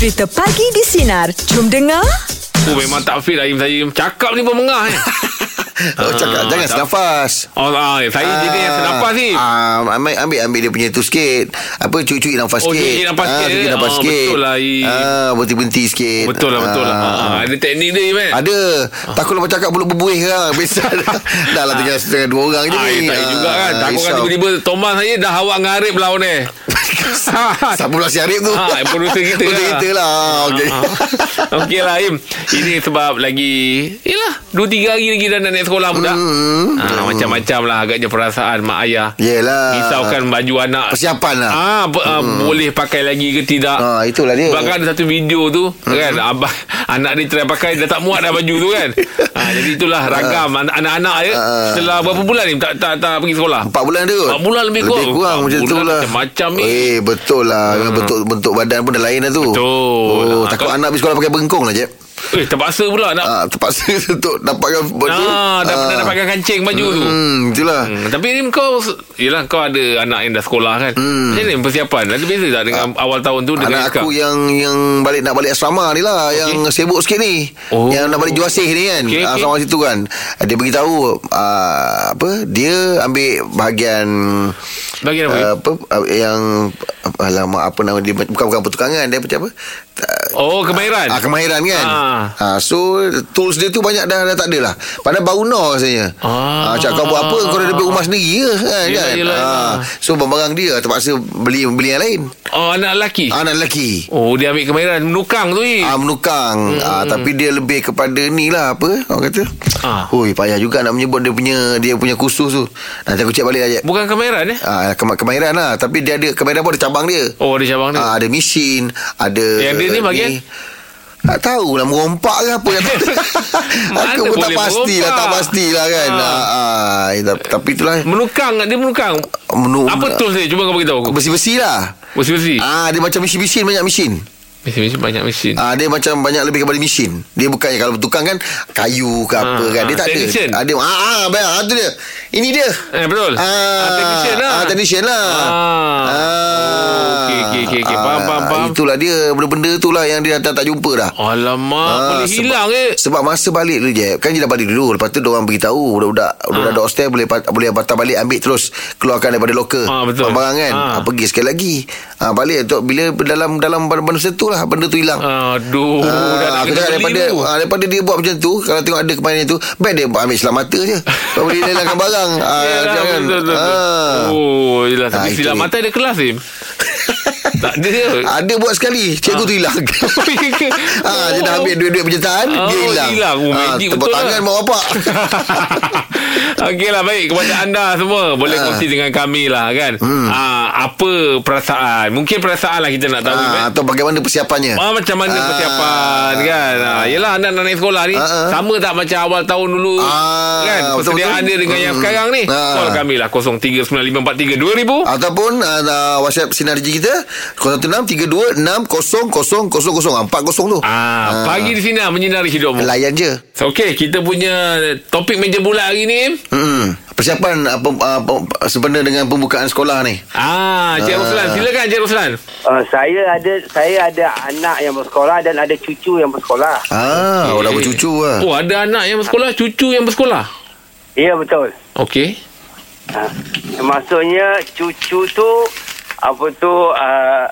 Cerita Pagi di Sinar. Jom dengar. Oh memang tak fit Aim saya Cakap ni pun mengah eh. Oh, cakap Ah, jangan tak- senafas. Oh ah, saya jadi yang senapas ni Ah, ambil, ambil ambil dia punya tu sikit. Apa cuci nafas Oh, sikit. cuci nafas Ah, sikit, cuci eh? nafas Ah, sikit. betul lah. Ah, berhenti-berhenti sikit. Betul lah betul lah ah, Ada teknik dia Iman Ada Takut lepas cakap Mulut berbuih kan Biasa Dah lah tinggal setengah dua orang je Ah, ni tak Ah, juga kan Takut kan tiba-tiba Thomas saya dah awak dengan Arif lah ni Siapa pula si Arif tu Ah, producer kita Producer lah. kita lah Okay Okey lah Im Ini sebab lagi Yelah 2-3 hari lagi dah nak naik sekolah budak Hmm. ah, Macam-macam lah Agaknya perasaan mak ayah Yelah Risaukan baju anak Persiapan lah Ah, ah, boleh pakai lagi ke tidak? Ah, itulah dia. Sebab kan ada satu video tu kan abang anak dia try pakai dah tak muat dah baju tu kan. ha, jadi itulah ragam anak- anak-anak dia Ah. setelah berapa bulan ni tak tak tak pergi sekolah. Empat bulan tu Empat bulan lebih kurang. Lebih kurang macam tu lah macam-macam ni. Eh betul lah hmm. Bentuk bentuk badan pun dah lain lah tu Betul. oh, Takut kau- anak pergi sekolah pakai bengkong lah Jeb Eh terpaksa pula nak ah, Terpaksa untuk dapatkan baju Ah, dah pernah dapatkan kancing baju tu. Hmm, itulah Hmm, tapi ni kau Yelah kau ada anak yang dah sekolah kan Hmm. Macam mana persiapan Ada beza tak dengan awal tahun tu Dengan Anak sekarang? aku yang yang balik nak balik asrama ni lah Yang sibuk sikit ni Oh. Yang nak balik juasih ni kan okay. Asrama situ kan Dia beritahu uh, Apa Dia ambil bahagian Bahagian apa? uh, apa uh, Yang Alamak apa nama dia Bukan bukan pertukangan Dia macam apa Oh kemahiran Ah, kemahiran kan Ah. ah. So Tools dia tu banyak dah, dah tak ada lah Padahal baru no rasanya Ah. ah. Cakap kau buat apa Kau dah ada rumah sendiri ke kan, Yelah, kan? yelah, Ah. yelah. So barang-barang dia Terpaksa beli beli yang lain Oh anak lelaki Anak lelaki Oh dia ambil kemahiran Menukang tu ni Ah menukang hmm. ah, Tapi dia lebih kepada ni lah Apa Orang kata Ah. Hui payah juga nak menyebut Dia punya Dia punya kursus tu Nanti aku cek balik aja. Bukan kemahiran eh Ah, kema- kemahiran lah Tapi dia ada Kemahiran pun ada cabang dia Oh ada cabang dia ah, Ada mesin Ada Yang dia ni bahagian? tak tahu lah Merompak ke apa yang Aku pun tak boleh pasti lah Tak merompak? pasti lah kan ah. Ah, eh, tapi- itulah Menukang Dia menukang Menu, Apa tools dia Cuba kau beritahu aku Besi-besi lah Besi-besi Ah, Dia macam mesin-mesin Banyak mesin Besi-besi banyak mesin Ah dia macam banyak lebih kepada mesin. Dia bukannya kalau bertukang kan kayu ke apa Ah, kan. Dia ah, tak technician. ada. Ada ah ah baik ah, tu dia. Ini dia. Eh betul Ah, technician lah Ah, technician lah. Ah. Oh, okey, okey, okey, okey. Faham, faham, faham. Itulah dia benda-benda tu lah yang dia dah tak jumpa dah. Alamak Ah, Boleh sebab- hilang eh Sebab masa balik dulu je Kan dia dah balik dulu Lepas tu diorang beritahu Budak-budak Budak-budak Ah. hostel Boleh boleh patah balik Ambil terus Keluarkan daripada loker Ah, betul. Barang kan Ah. ah. Pergi sekali lagi ah, Balik tu Bila dalam Dalam benda tu lah Benda tu hilang Aduh dah Ah, nak beli daripada tu. ah, daripada dia buat macam tu kalau tengok ada kemahiran tu baik dia ambil selam mata je kau boleh lelangkan barang ah, Yelah, jangan betul, betul, betul. ah. Oh yelah Tapi Ah, silap mata ada kelas Sim Tak ada dia ada buat sekali cikgu tu hilang ah, dia dah ambil duit-duit penyertaan Oh, dia hilang hilang. Oh, magic tepuk betul tangan lah. mak bapak Okeylah baik kepada anda semua boleh Ah. kongsi dengan kami lah kan. Hmm. Ah, apa perasaan? Mungkin perasaan lah kita nak tahu. ah, kan? atau bagaimana persiapannya Ah, macam mana Ah. persiapan kan ah, Yelah anak nak naik sekolah ni ah. Sama tak macam awal tahun dulu Ah, Kan Persediaan betul-betul. dia dengan yang Hmm. sekarang ni Ah. Call kami lah 0395432000 Ataupun uh, WhatsApp Sinergi kita 0163260000 40 tu Ah, pagi di sini menyinari hidupmu. Layan je So, Okey, kita punya topik meja bulat hari ni. Hmm. Persiapan apa, apa, sebenarnya dengan pembukaan sekolah ni Ah, Cik Ah. Roslan, silakan Cik Roslan. Uh, saya ada saya ada anak yang bersekolah dan ada cucu yang bersekolah. Ah, okay. dah bercucu lah. Oh, ada anak yang bersekolah, cucu yang bersekolah. Ya betul. Okey. Uh, maksudnya cucu tu apa tu uh,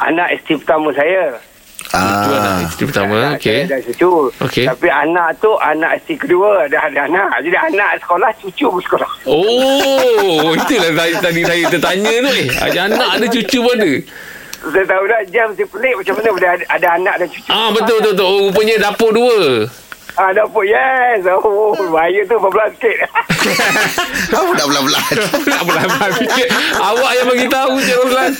anak isteri pertama saya. Itu anak Ah. isteri pertama, Anak okey. Dan cucu. Okey. Tapi anak tu anak isteri kedua dah ada anak. Jadi anak sekolah cucu bersekolah. Oh, itulah tadi, tadi saya tertanya tu eh. Ada anak ada cucu pun ada. Saya tahu dah jam si pelik macam mana boleh ada, ada anak dan cucu. Ah, betul betul betul. Oh, rupanya dapur dua. Ah, dapur yes. Oh, bahaya tu berbelak sikit. Apa dah belah-belah pelan-pelan sikit. Awak yang bagi tahu Cik Roslan.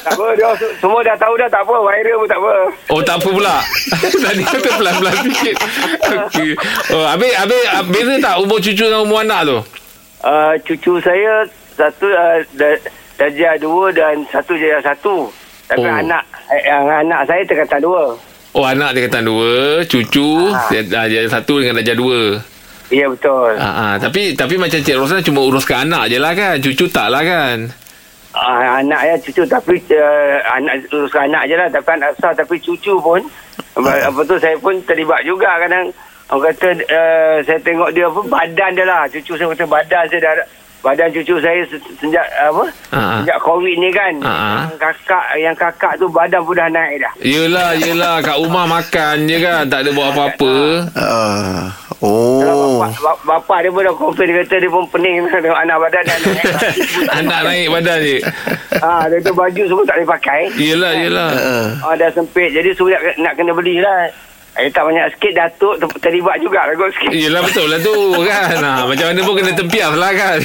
tak apa, dia se- semua dah tahu dah tak apa. Viral pun tak apa. Oh, tak apa pula. Tadi kata pelan-pelan sikit. Okey. Oh, habis, habis, ah, beza tak umur cucu dengan umur anak tu? Uh, cucu saya satu uh, da- darjah dua dan satu darjah satu. Tapi Oh. anak eh, yang anak saya tingkatan dua. Oh, anak tingkatan dua. Cucu, Ah. dia, dia satu dengan darjah dua. Ya betul. Ah, ah, tapi tapi macam Cik Roslan cuma uruskan anak je lah kan. Cucu tak lah kan. uh, anak ya cucu tapi uh, anak uruskan anak je lah tapi anak besar tapi cucu pun apa, apa tu saya pun terlibat juga kadang orang kata uh, saya tengok dia apa badan dia lah cucu saya kata badan saya dah badan cucu saya se- sejak apa ah. sejak covid ni kan Ah, yang kakak yang kakak tu badan pun dah naik dah Yelah, yelah. Kat rumah makan je kan. Tak ada buat apa-apa. Kalau Oh. Bapak, bap- bapak dia pun dah komplain dia kata dia pun pening tengok anak badan dah naik Anak naik badan je. ah, dia tu baju semua tak boleh pakai Yelah, yelah. Ah. Ah, dah sempit. Jadi suruh nak, kena beli Eh, tak banyak sikit Datuk ter- terlibat juga lah kot sikit. Yelah betul lah tu kan ha, Macam mana pun kena tempias lah kan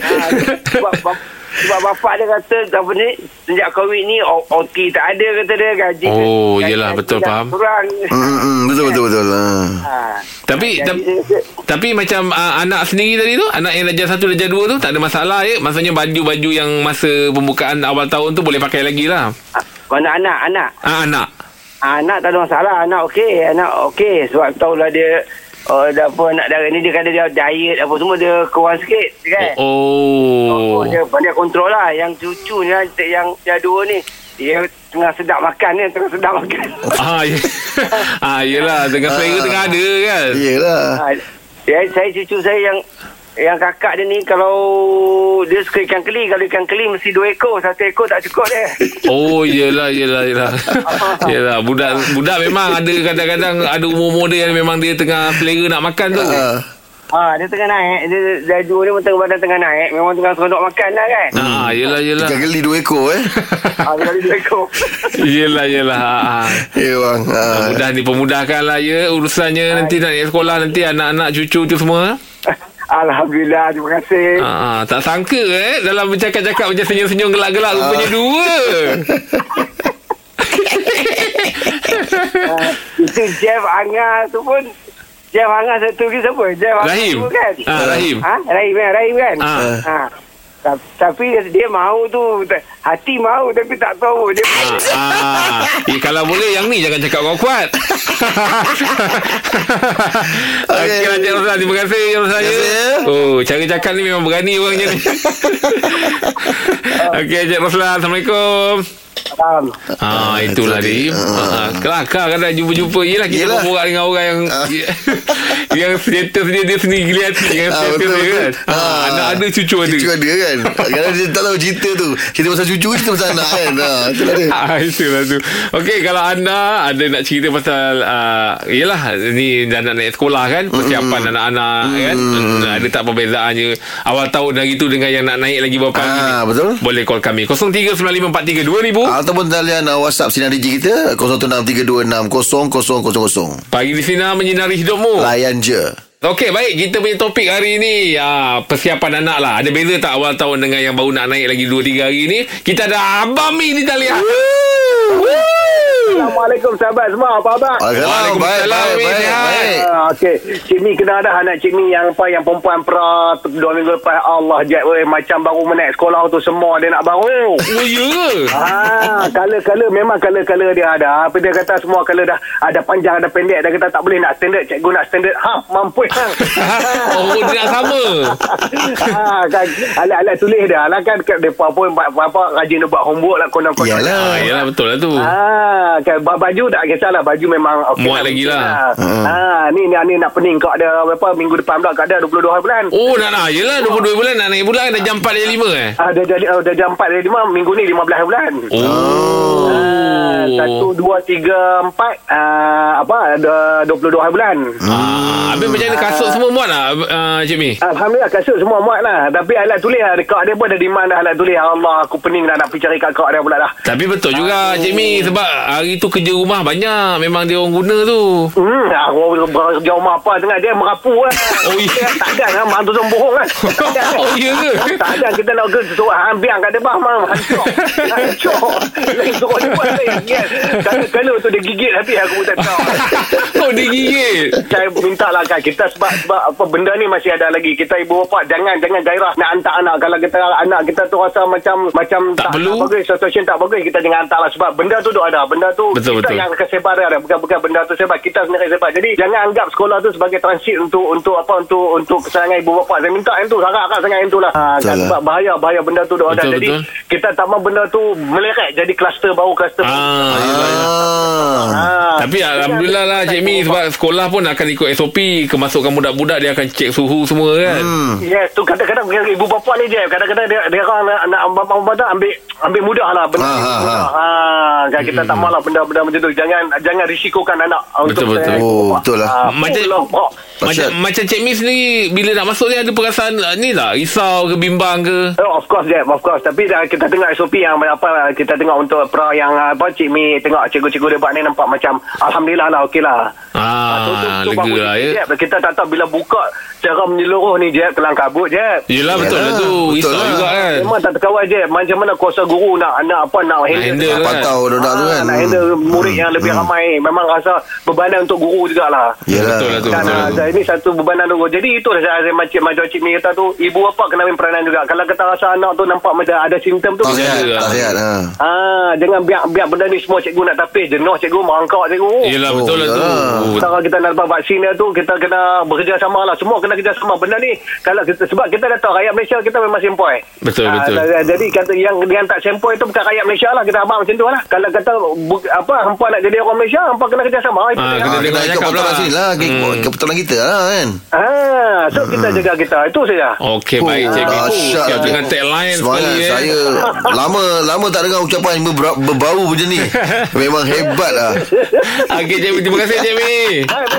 Ah, sebab, bap- sebab bapak dia kata apa ni sejak covid ni OT tak ada kata dia gaji Oh, gaji- yelah, gaji betul, faham. kurang Hmm, hmm, betul betul betul. Ah. ha. Tapi Jadi tapi, dia- tapi macam uh, anak sendiri tadi tu Anak yang darjah satu darjah dua tu Tak ada masalah ya Maksudnya baju-baju yang masa pembukaan awal tahun tu Boleh pakai lagi lah Ah, mana anak anak ah, Anak anak tak ada masalah anak okey anak okey sebab tahulah dia Oh, dah apa nak darah ni dia kata dia diet apa semua dia kurang sikit kan Oh, Oh, dia pandai kontrol lah. Yang cucu ni, lah, yang yang dua ni, dia tengah sedap makan ni, tengah sedap makan. Ah, ya. ah, yelah Dengan selera Ah. tengah ada kan Yelah. ha, dia, saya cucu saya yang yang kakak dia ni kalau dia suka ikan keli kalau ikan keli mesti dua ekor satu ekor tak cukup dia Oh yelah yelah yelah Yelah budak budak memang ada kadang-kadang ada umur-umur dia yang memang dia tengah selera nak makan tu. Ah. ha, dia tengah naik dia, dia dua ni pun tengah badan tengah naik memang tengah seronok makan lah kan Ah yelah yelah. Ikan geli dua ekor eh. ha, sekali dua ekor Yelah yelah. Ha, ha. Ya bang. Ah. Mudah ni pemudahkanlah ya urusannya nanti nak naik sekolah nanti anak-anak cucu tu semua. Alhamdulillah terima kasih Ha, ha. tak sangka eh dalam bercakap-cakap macam senyum-senyum gelak-gelak rupanya dua. ha, itu Jeff Angah tu pun Jeff Angah satu lagi siapa Jeff Angah Rahim. tu kan Ah, Rahim. Ha? Rahim kan? Rahim kan? Ah. Ha. Ta- Tapi dia mahu tu Hati mahu Tapi tak tahu Dia Ah, eh, kalau boleh yang ni jangan cakap kuat-kuat. Okey, Okey. Encik Roslan. Terima kasih, Encik Roslan. Terima kasih, ya. Oh, cara cakap ni memang berani orangnya ni. Okey, Encik Roslan. Assalamualaikum. faham Ah, itulah itu dia. dia. Ah, kelakar kadang jumpa-jumpa. Yelah kita Yelah. berborak dengan orang yang Ah. yang status dia dia sendiri geli hati dengan Ah, status betul, dia betul. kan. Ah, anak ada cucu ada. Cucu ada kan Kadang dia tak tahu cerita tu Cerita pasal cucu Cerita pasal anak kan ha, Itulah dia Ah, itulah tu. Okey, kalau anda ada nak cerita pasal uh, yalah ni dah nak naik sekolah kan, persiapan anak-anak kan. Ada tak perbezaannya awal tahun hari tu dengan yang nak naik lagi beberapa hari ni? Ah, betul. Boleh call kami 0395432000. Ataupun talian uh, WhatsApp Sinar Digi kita 0163260000 Pagi di sini menyinari hidupmu. Layan je Okey, baik. Kita punya topik hari ni uh, persiapan anak lah. Ada beza tak awal tahun dengan yang baru nak naik lagi 2-3 hari ni? Kita ada Abang Mi di talian. Assalamualaikum sahabat semua Apa khabar? Waalaikumsalam Baik baik baik, Sihat. baik. Ah, Okey, Cik Mi kenal dah anak Cik Mi yang apa yang perempuan pra dua minggu lepas Allah Jack weh macam baru menaik sekolah tu semua dia nak baru. Oh, ya ke? Ah, color-color memang color-color dia ada. Apa dia kata semua color dah ada panjang ada pendek. Dia kata tak boleh nak standard. Cikgu nak standard. Ha, mampu hang. oh, dia nak sama. ha, kan alat-alat tulis dah lah kan depa pun apa rajin nak buat homework lah konon-konon. Yalah. Ah, yalah betul lah tu. Ah, kan ba- baju tak kisahlah. Baju memang okey. Muat lagi lah. Ha, ni ni ni nak pening. Kau ada apa minggu depan pula kau ada 22 hari bulan. Oh nak nak Yelah 22 bulan. Nak naik bulan Dah jam 4 dari 5 eh? Ah, dah jadi uh, dah jam 4 dari 5 minggu ni 15 hari bulan. Oh. Ah, satu, dua, tiga, empat ah, apa ada 22 hari bulan. ah, Habis macam mana kasut semua muat tak uh, Cik Mi? Alhamdulillah kasut semua muat lah. Tapi alat tulis lah Dekat dia pun ada demand dah alat tulis. Ya Allah aku pening dah Nak pergi cari kat kak dia pula dah. Tapi betul juga Cik Mi Sebab hari tu kerja rumah banyak Memang dia orang guna tu Hmm, aku kerja rumah apa tengah dia merapu lah. Oh, iya. Tak ada kan, mak tu bohong kan. Tak ada. Oh, iya ke? Tak ada, kita nak ke suruh ambiang kat dia bah, mam. Hancur. Hancur. Lain suruh dia buat. Kena, kena tu dia gigit Tapi aku pun tak tahu Oh dia gigit saya minta lah kan kita sebab sebab apa benda ni masih ada lagi kita ibu bapa jangan jangan gairah nak hantar anak kalau kita anak kita tu rasa macam macam Tak perlu. tak bagus situation tak bagus kita jangan hantar lah sebab benda tu dah ada benda tu Betul, kita betul. yang akan sebar dia bukan bukan benda tu sebar kita sendiri sebar jadi jangan anggap sekolah tu sebagai transit untuk untuk apa untuk untuk kesenangan ibu bapa saya minta yang tu sangat sangat sangat yang tu lah ha, kan, sebab bahaya bahaya benda tu dah ada jadi betul. kita tak mahu benda tu meleret jadi kluster baru kluster. Ah, yelah. Ah. Ah. Tapi Alhamdulillah lah Cik Mi Sebab sekolah pun akan ikut SOP Kemasukan budak-budak Dia akan cek suhu semua kan Hmm. Yes, tu kadang-kadang ibu bapa ni je. Kadang-kadang dia dia orang nak, nak ambil ambil mudah lah benda Ha, ha, ha. Ha, kan kita tak mahu lah benda-benda macam tu. Jangan jangan risikokan anak Betul, untuk betul. Oh, betul lah. Ah, Macam- lah. Macam macam Cik Mi sendiri Bila nak masuk ni Ada perasaan uh, Ni tak Risau ke bimbang ke Oh, of course Jeb, of course. Tapi dah kita tengok SOP yang apa kita tengok untuk pra yang apa Cik Mi tengok cikgu-cikgu dia buat ni nampak macam alhamdulillah lah okey lah. Ah, tu- tu- tu lega bagus lah, ya. Jeb. Kita tak tahu bila buka secara menyeluruh ni Jeb kelang kabut Jeb. Yelah betul Yalah, lah tu betul lah. juga kan Memang tak terkawal je Macam mana kuasa guru nak nak apa nak handle, handle Nak kan. pantau budak tu Ah, kan. Nak handle murid yang lebih ramai Memang rasa bebanan untuk guru jugalah Yalah. Betul lah tu Dan betul lah uh, tu. ini satu bebanan guru Jadi itu dah saya macam macam Cik kata tu Ibu bapa kena ambil peranan juga Kalau kita rasa anak tu nampak macam ada simptom tu Tak sihat, tak sihat. Ha. Ah, jangan biar biar benda ni semua cikgu nak tapis jenuh cikgu merangkak cikgu. Yelah Oh, betul lah tu Sekarang kita nak dapat vaksin dia tu Kita kena bekerjasama lah Semua kena kerjasama Benda ni kalau kita, Sebab kita dah tahu Rakyat Malaysia kita memang sempoi Betul, Ah, betul. dah- Jadi kata yang yang tak sempoi tu Bukan rakyat Malaysia lah Kita abang macam tu lah Kalau kata bu, Apa Hampa nak jadi orang Malaysia Hampa kena kerjasama Itu Ah, dia. kena tengok kena ikut cakap pertolongan lah. sini lah. Hmm. Kebetulan kita lah kan. ah, So kita jaga kita Itu saja Okey Oh, baik Cik Mi Oh, dahsyat siap lah. dengan tagline Semangat sekali eh. saya lama lama tak dengar ucapan berbau macam ni. Memang hebat lah. Okey Mi Terima kasih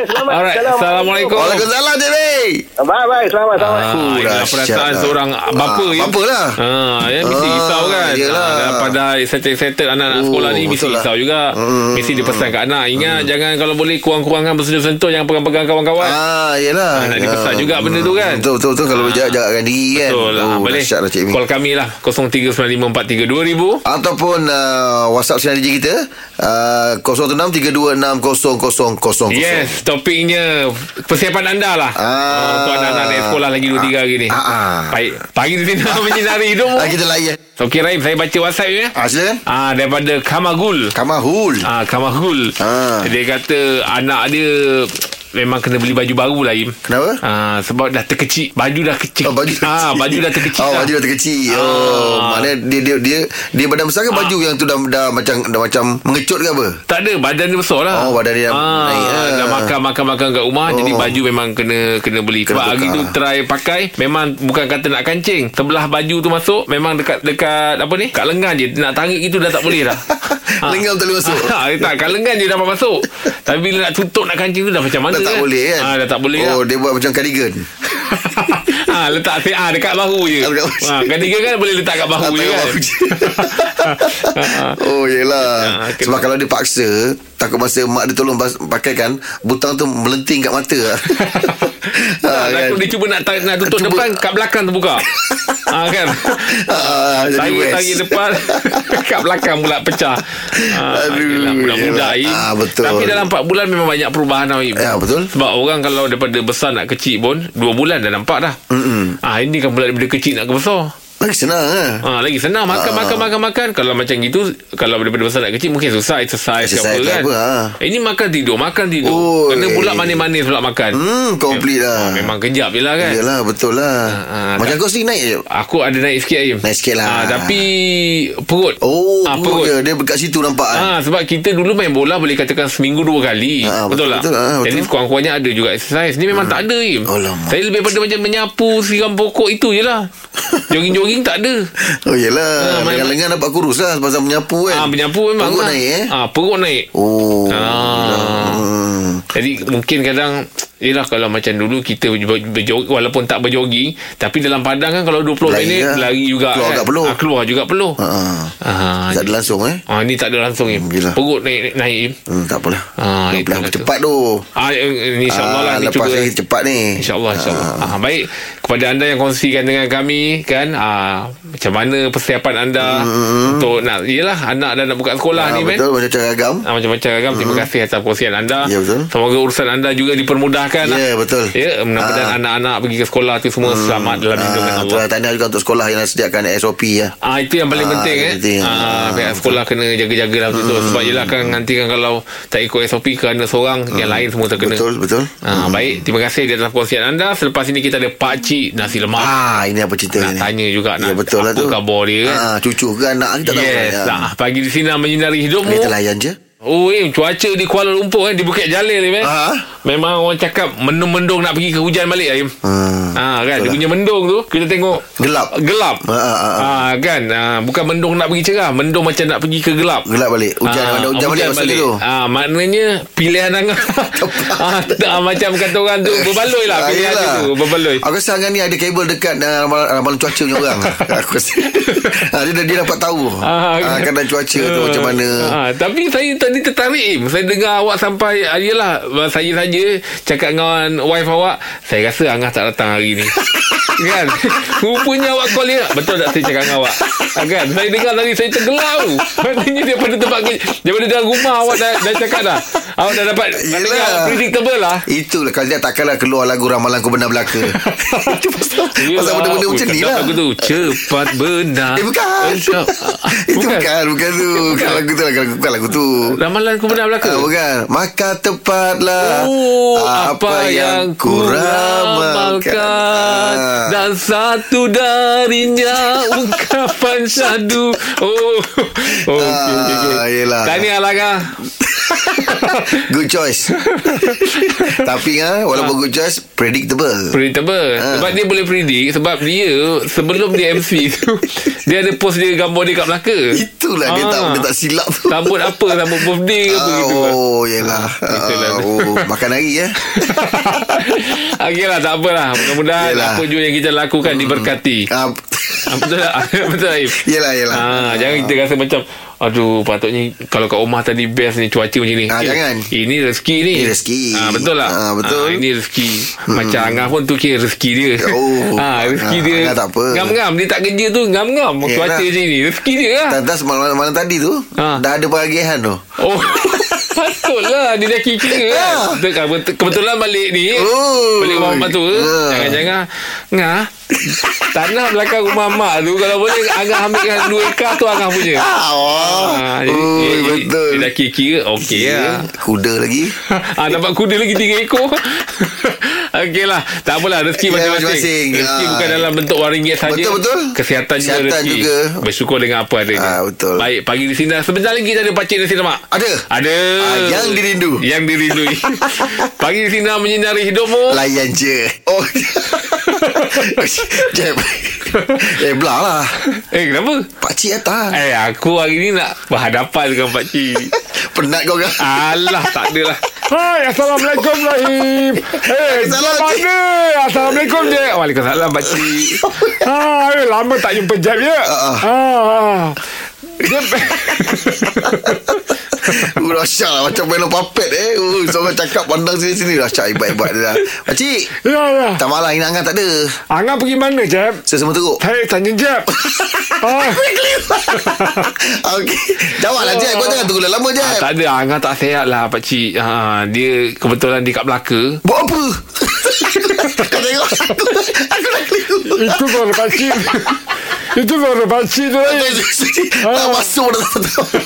selamat. Alright, Assalamualaikum. Waalaikumsalam, Jerry. Bye-bye, selamat-selamat. Ah, oh, perasaan lah. seorang ah, bapa. Ah, ya. bapa lah. Ha, ya, mesti ah, risau kan. Yelah. Ah, pada settle-settle anak-anak oh, sekolah ni, mesti lah. risau lah. juga. Hmm. Mesti dia pesan kat anak. Ingat, hmm. jangan kalau boleh kurang-kurangkan bersentuh-sentuh, jangan pegang-pegang kawan-kawan. Ah, yelah. Ha, nak dipesan ya. juga benda tu kan. Betul-betul, kalau jaga-jagakan diri kan. Betul lah, oh, boleh. Lah, Call kami lah, 0395432000. Ataupun uh, WhatsApp sinar kita, uh, kosong Yes. Topiknya Persiapan anda lah ah. oh, uh, Untuk anak-anak naik sekolah Lagi 2-3 uh, hari ni uh, uh, Baik Pagi ni nak menyinari hidup Lagi Kita lah eh. So kira okay, saya baca WhatsApp ya. Ah, sen? ah daripada Kamahul Kamahul. Ah Kamahul. Ah. Dia kata anak dia memang kena beli baju baru lah Im. Kenapa? Ah, sebab dah terkecil. Baju dah kecil. Oh, baju Ah, baju dah terkecil. Oh, baju dah terkecil. Oh, Ah. mana dia dia dia dia badan besar ke baju yang tu dah dah macam dah macam mengecut ke apa? Tak ada badan dia besar lah Oh, badan dia ah, naik, ah. Dah makan makan makan kat rumah Oh. Jadi baju memang kena Kena beli Kena Sebab hari tukar. tu try pakai Memang bukan kata nak kancing Sebelah baju tu masuk Memang dekat Dekat apa ni Kat lengan je Nak tarik itu dah tak boleh dah Lengan tak boleh masuk. ah, Tak kat lengan je dapat masuk Tapi bila nak tutup Nak kancing tu dah macam mana Dah tak boleh kan? ah, Dah tak boleh Oh, lah. dia buat macam cardigan. ah, letak ah, dekat bahu je. Ah. Ah, ketiga kan boleh letak kat bahu je Letak kan. bahu je. oh, yelah. Ah, kena- Sebab kalau dia paksa, takut masa mak dia tolong pakaikan, butang tu melenting kat mata. Ah, kan? Takut dia cuba nak, ta- nak tutup Cuba- depan Kat belakang terbuka ah, kan jadi Tarik west. tarik depan Kat belakang pula pecah ah, Aduh, yelah, yelah. Im. Ah, betul. Tapi dalam 4 bulan Memang banyak perubahan tau Im. Ya, betul. Sebab orang kalau daripada besar nak kecil pun 2 bulan dah nampak dah Mm-mm. ah, Ini kan pula daripada kecil nak ke besar Lagi senang lah. Ah, lagi senang makan Ah. makan makan makan kalau macam gitu kalau daripada besar nak kecil mungkin susah exercise, Exercise ke apa kan. apa, ah. Ini makan tidur makan tidur. Oh, Kena pula eh. manis-manis pula makan. Hmm, komplit lah. Ah, memang kejap je lah kan. Yelah, betul lah. ah, Macam dah- kau sendiri naik je. Aku ada naik sikit Aim. Naik sikit lah. Ah, tapi perut. Oh, Ah, perut dia. Dia dekat situ nampak kan. Ah, sebab kita dulu main bola boleh katakan seminggu dua kali. Ah, betul, betul, tak? betul, betul. Jadi sekurang-kurangnya ada juga exercise. Ni memang tak ada. Alamak. Saya lebih pada macam menyapu siram pokok itu je lah. Jogging-jogging tak ada. Oh, yelah. Ah, main- Lengan-lengan dapat kurus lah pasal menyapu kan. Ah, menyapu memang Perut lah. naik eh. Ah, perut naik. Oh. Ah. Hmm. Jadi mungkin kadang Yelah kalau macam dulu Kita berjo- berjog, Walaupun tak berjoging Tapi dalam padang kan Kalau 20 Lari minit lah. Lari juga Keluar kan? kat peluh. Ah, Keluar juga peluh Ha. Ah, Tak ada langsung eh. Ah, ni tak ada langsung Im. gila. Perut naik naik Im. Hmm, tak apalah. Ah, Tak itulah apalah. tu. Cepat tu. Ah, eh, ni insyaAllah lah Ah, ni lepas cuba. ni cepat ni. InsyaAllah InsyaAllah ah. Baik Kepada anda yang kongsikan dengan kami Kan ah, Macam mana persiapan anda Untuk nak Yelah anak dah nak buka sekolah Ah, ni betul macam cara agam. Ah, macam-macam ragam Terima kasih atas perkongsian anda Ya, betul. Semoga urusan anda juga dipermudahkan Ya, lah. betul. Ya mudah-mudahan Ah. anak-anak pergi ke sekolah tu semua selamat dalam lindungan Ah, Allah tu tanda juga untuk sekolah yang sediakan SOP ya. Ah itu yang paling Ah, penting yang eh. penting. Ah Ah. pihak sekolah kena jaga-jaga lah betul sebab yelah kan nanti kan kalau tak ikut SOP kerana seorang yang lain semua terkena. Betul, betul. Ah baik terima kasih di atas perkongsian anda. Selepas ini kita ada Pak Cik nasi lemak. Ah, ini apa cerita nak ni? tanya juga Ya, nak betul lah apa tu. khabar dia kan. Ah, cucu ke anak kita tahu. Yes, Ya. lah. Pagi di sini menyinari hidupmu. Kita layan je. Oh, eh, cuaca di Kuala Lumpur eh, di Bukit Jalil ni, eh. Memang orang cakap mendung-mendung nak pergi ke hujan balik, Aim. Hmm. Ah kan dia punya mendung tu kita tengok Gelap. gelap Ah, ah, ah, ah kan ah, bukan mendung nak pergi cerah mendung macam nak pergi ke gelap Gelap balik. Hujan mana hujan balik masa tu. Ah, maknanya pilihan Angah ah, tak, ah, macam kata orang tu berbaloi lah Ah, pilihan yelah. tu berbaloi. Aku rasa ni ada kabel dekat uh, ramalan, ramalan cuaca punya orang. Aku rasa. ah, dia, dia dapat tahu. Ah, Ah, keadaan cuaca tu macam mana. Ah, tapi saya tadi tertarik Im. Saya dengar awak sampai ah, Yelah Saya saja Cakap dengan wife awak Saya rasa Angah tak datang hari ni Kan Rupanya awak call dia Betul tak saya cakap dengan awak ah, Kan Saya dengar tadi Saya tergelar tu Maknanya daripada tempat ke- Daripada dalam rumah Awak dah, dah cakap dah Awak dah dapat Yelah. Predictable lah Itulah kalau dia takkanlah keluar lagu ramalan ku benar belaka. Itu pasal, pasal benda-benda macam ni lah. Lagu tu Cepat benar Eh bukan. Itu bukan, bukan tu. Bukan lagu tu, lagu, bukan lagu tu. Ramalan ku benar belaka Ah, bukan. Maka tepatlah Oh, apa, yang ku ramalkan Ah. Dan satu darinya Ungkapan syadu Oh Oh okay, okay, okay. Ah, yelah. Tahniah lah kah Good choice. Tapi ah, walaupun good choice, predictable. Predictable Ah. Sebab dia boleh predict Sebab dia Sebelum dia MC tu Dia ada post dia Gambar dia kat belaka Itulah dia tak dia tak silap tu. Sambut apa Sambut birthday ke apa Ah, gitu oh, yelah. itulah. Ah, oh, makan hari ya. Okey lah tak apalah Mudah-mudahan. Apa jua yang kita lakukan Diberkati Ah, Ah, Betul tak Betul tak yelah, yelah. Ah, jangan kita rasa macam Aduh patutnya Kalau kat rumah tadi Best ni cuaca macam ni Ah, Eh, jangan. Ini rezeki ni Ini rezeki. ah, Betul tak Ah, betul. ah, Ini rezeki Macam Angah pun tu kira rezeki dia Oh. ah, Rezeki Ah, dia Angah tak apa. Ngam-ngam Dia tak kerja tu Ngam-ngam Yelah. Cuaca macam ni Rezeki dia lah tak malam, malam tadi tu Ah. Dah ada peragihan tu Oh Patutlah Dia dah kira kan Ah. Betul? Bet- Kebetulan balik ni Oh. Balik rumah mak tu Ah. Jangan-jangan Ngah Tanah belakang rumah mak tu Kalau boleh Angah ambilkan 2 ekar tu Angah punya. Ah, oh, Ah, jadi, oh dia, dia- betul. Dia dah kira-kira Okey. Ya, lah Kuda lagi. Ah, Nampak kuda lagi tiga ekor. Okey lah Tak apalah Rezeki Ya, masing-masing. Rezeki Ah. bukan dalam bentuk wang ringgit saja. Betul, betul. Kesihatan, juga Kesihatan rezeki. juga. Bersyukur dengan apa adanya Ah, betul. Baik Pagi di sini Sebentar lagi kita ada pakcik nasi lemak Ada. Ada. Ah, yang dirindu. Yang dirindui. Pagi di sini Menyinari hidupmu. Layan je. Oh Jeb. Eh belah lah. Eh kenapa? Pakcik datang Eh aku hari ni nak Berhadapan dengan pakcik. Penat kau kan Alah tak ada lah. Hai Assalamualaikum Rahim. Eh Salam, mana? Assalamualaikum je Waalaikumsalam pakcik. Hai lama tak jumpa Jeb ya? Ah, ah. Uh, Rasyat lah Macam main papet eh. Uh, Seorang cakap pandang sini-sini Rasyat hebat-hebat dia dah Pakcik Ya ya. Tak malah Ina Angan tak ada. Angah pergi mana Jeb? Saya semua teruk. Hai tanya Jeb. Ah. Okey. Jawab lah Jeb. Kau jangan tunggu lama Jeb. Ah, tak ada. Angah tak sihat lah pakcik. Ha, Dia kebetulan dia kat Melaka. Buat apa? Kau tengok. Aku, aku dah keliru. Itu suara pakcik Itu suara pakcik tu Tak masuk dah tak tahu.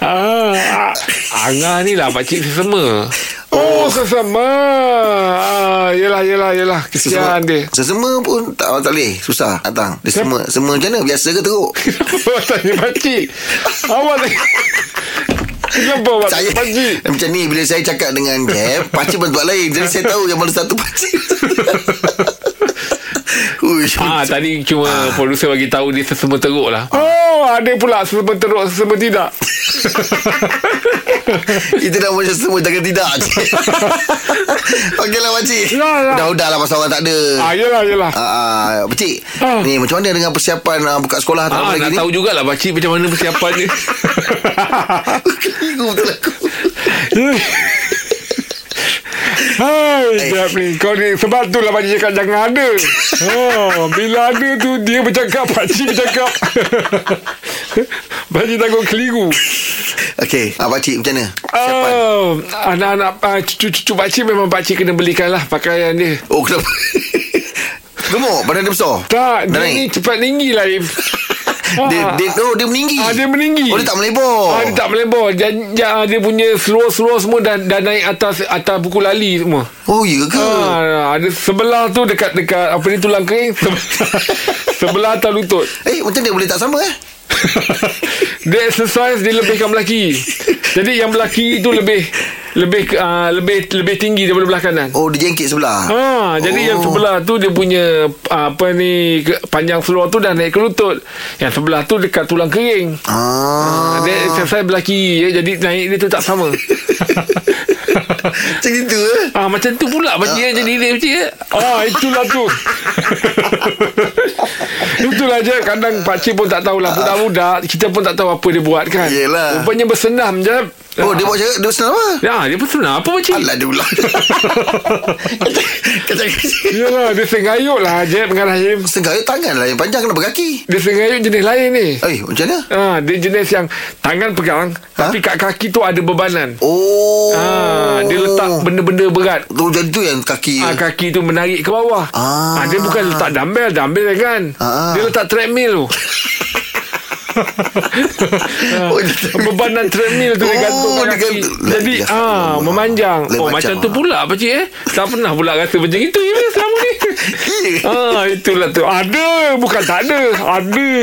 Ah, Angah ni lah pakcik sesama. Oh, sesama. Ah, Yelah yelah yelah. Kesian dia. Sesama pun tak, tak boleh. Susah datang. Dia semua Semua macam mana? Biasa ke teruk? Awak tanya pakcik Awak tanya Kenapa awak saya tanya pakcik Macam ni Bila saya cakap dengan Jeb Pakcik berbuat lain. Jadi saya tahu Yang mana satu pakcik Ah, tadi cuma produser bagi tahu dia sesama teruk lah. Oh, ada pula sesama teruk, sesama tidak. Itu dah macam semua Jangan tidak. Okeylah pakcik Ya, ya. Dah-dah lah pasal orang tak ada ah, yelah, yelah. Ah, ah, Pakcik Ah. Ni macam mana dengan persiapan ah, Buka sekolah Ah, lagi nak ni tahu jugalah pakcik macam mana persiapan dia. Keliru betul aku Hai, Eh. Jap ni. Kau ni sebab tu lah pakcik cakap jangan ada. Oh, bila ada tu dia bercakap, pakcik bercakap. pakcik takut keliru. Okey ah, Pakcik macam mana Persiapan Oh, anak-anak uh, cucu-cucu pakcik memang pakcik kena belikan lah pakaian dia. Oh kenapa Gemuk Badan dia besar Tak, dia ni cepat tinggi lah. Im. dia, dia, oh, dia meninggi Ah, dia meninggi. Oh dia tak melebar Ah, dia tak melebar. Dia, dia, dia punya seluar-seluar semua dah, dah naik atas atas buku lali semua. Oh ya ke Ah, ada sebelah tu dekat dekat apa ni tulang kering sebelah, sebelah atas lutut. Eh macam dia boleh tak sama eh dia exercise dia lebihkan belaki. Jadi yang belaki tu lebih lebih uh, lebih lebih tinggi daripada belah kanan. Oh dia jengkit sebelah Ha, jadi Oh. yang sebelah tu dia punya ah, apa ni panjang seluar tu dah naik ke lutut. Yang sebelah tu dekat tulang kering. Ah, Dia exercise belah kiri ya, Jadi naik dia tu tak sama Macam itu eh Ah macam tu pula pakcik uh, jadi dia pakcik. Ah itulah tu. itulah je kadang pakcik pun tak tahulah budak-budak kita pun tak tahu apa dia buat kan. Yelah. Rupanya bersenam je. Oh dia buat cakap Dia senang apa Ya, dia bersenam apa pakcik? Alah dia ulang Yalah, dia sengayut lah je dengan Rahim. Senggayut tangan lah Yang panjang kenapa kaki Dia sengayut jenis lain ni. Eh macam mana Ah, dia jenis yang tangan pegang tapi kat kaki tu ada bebanan. Oh Ah, dia letak benda-benda berat. Tu jadi tu yang kaki Ah, kaki tu menarik ke bawah. Ah. Ah. dia bukan letak dumbbell, dumbbell kan. Ah. Dia letak treadmill tu. Oh, Bebanan treadmill tu dia Oh, gantung kat kaki. Jadi ah memanjang. Lain oh macam, macam tu ah. pula apa cik eh? Tak pernah pula rasa macam itu ya selama ni. ah itulah tu. Ada bukan tak ada. Ada.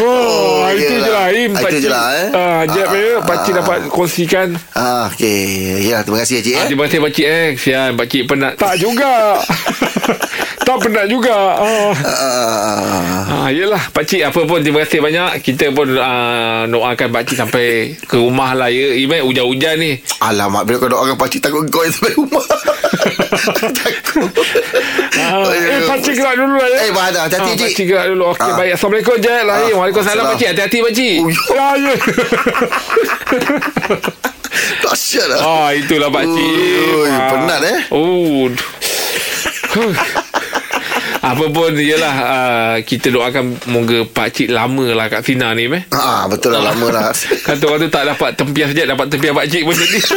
oh, Oh, itu okey je lah. Im Ah, itu pakcik. je lah, eh. Ah, jap Ah, ya pakcik ah. dapat kongsikan. Ah, okey. Ya, terima kasih cik Ah, eh. terima kasih pakcik eh. Kesian pakcik penat. Tak juga. Tak penat juga. Ah. Ah, Ah, yelah Pakcik apa pun Terima kasih banyak. Kita pun uh, Doakan pakcik sampai Ke rumah lah ya. Iman hujan-hujan ni. Alamak Bila kau doakan pakcik Takut kau yang sampai rumah. Takut. Ah, Eh pakcik gerak dulu lah ya. Eh Bahada Hati-hati Ah, cik. Pakcik gerak dulu. Okey Ah. baik. Assalamualaikum Lahir. Ah, Waalaikumsalam pakcik Hati-hati pakcik Oh, ya. Ya ya. Dahsyat lah. Ah itulah pakcik Ui, Ah. penat, eh? Oh apa pun Yelah uh, Kita doakan Moga pakcik lama lah Kat Sina ni meh. Ah, betul lah lama lah. Kata orang tu tak dapat tempias je Dapat tempias pakcik pun jadi.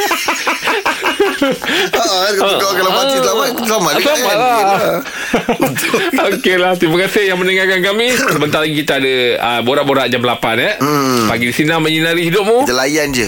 Ah, Kau kalau pakcik selamat. Selamat kan? lah. Okey lah Terima kasih yang mendengarkan kami. Sebentar lagi kita ada uh, Borak-borak jam 8 eh. Hmm. Pagi di sini menyinari hidupmu. Kita layan je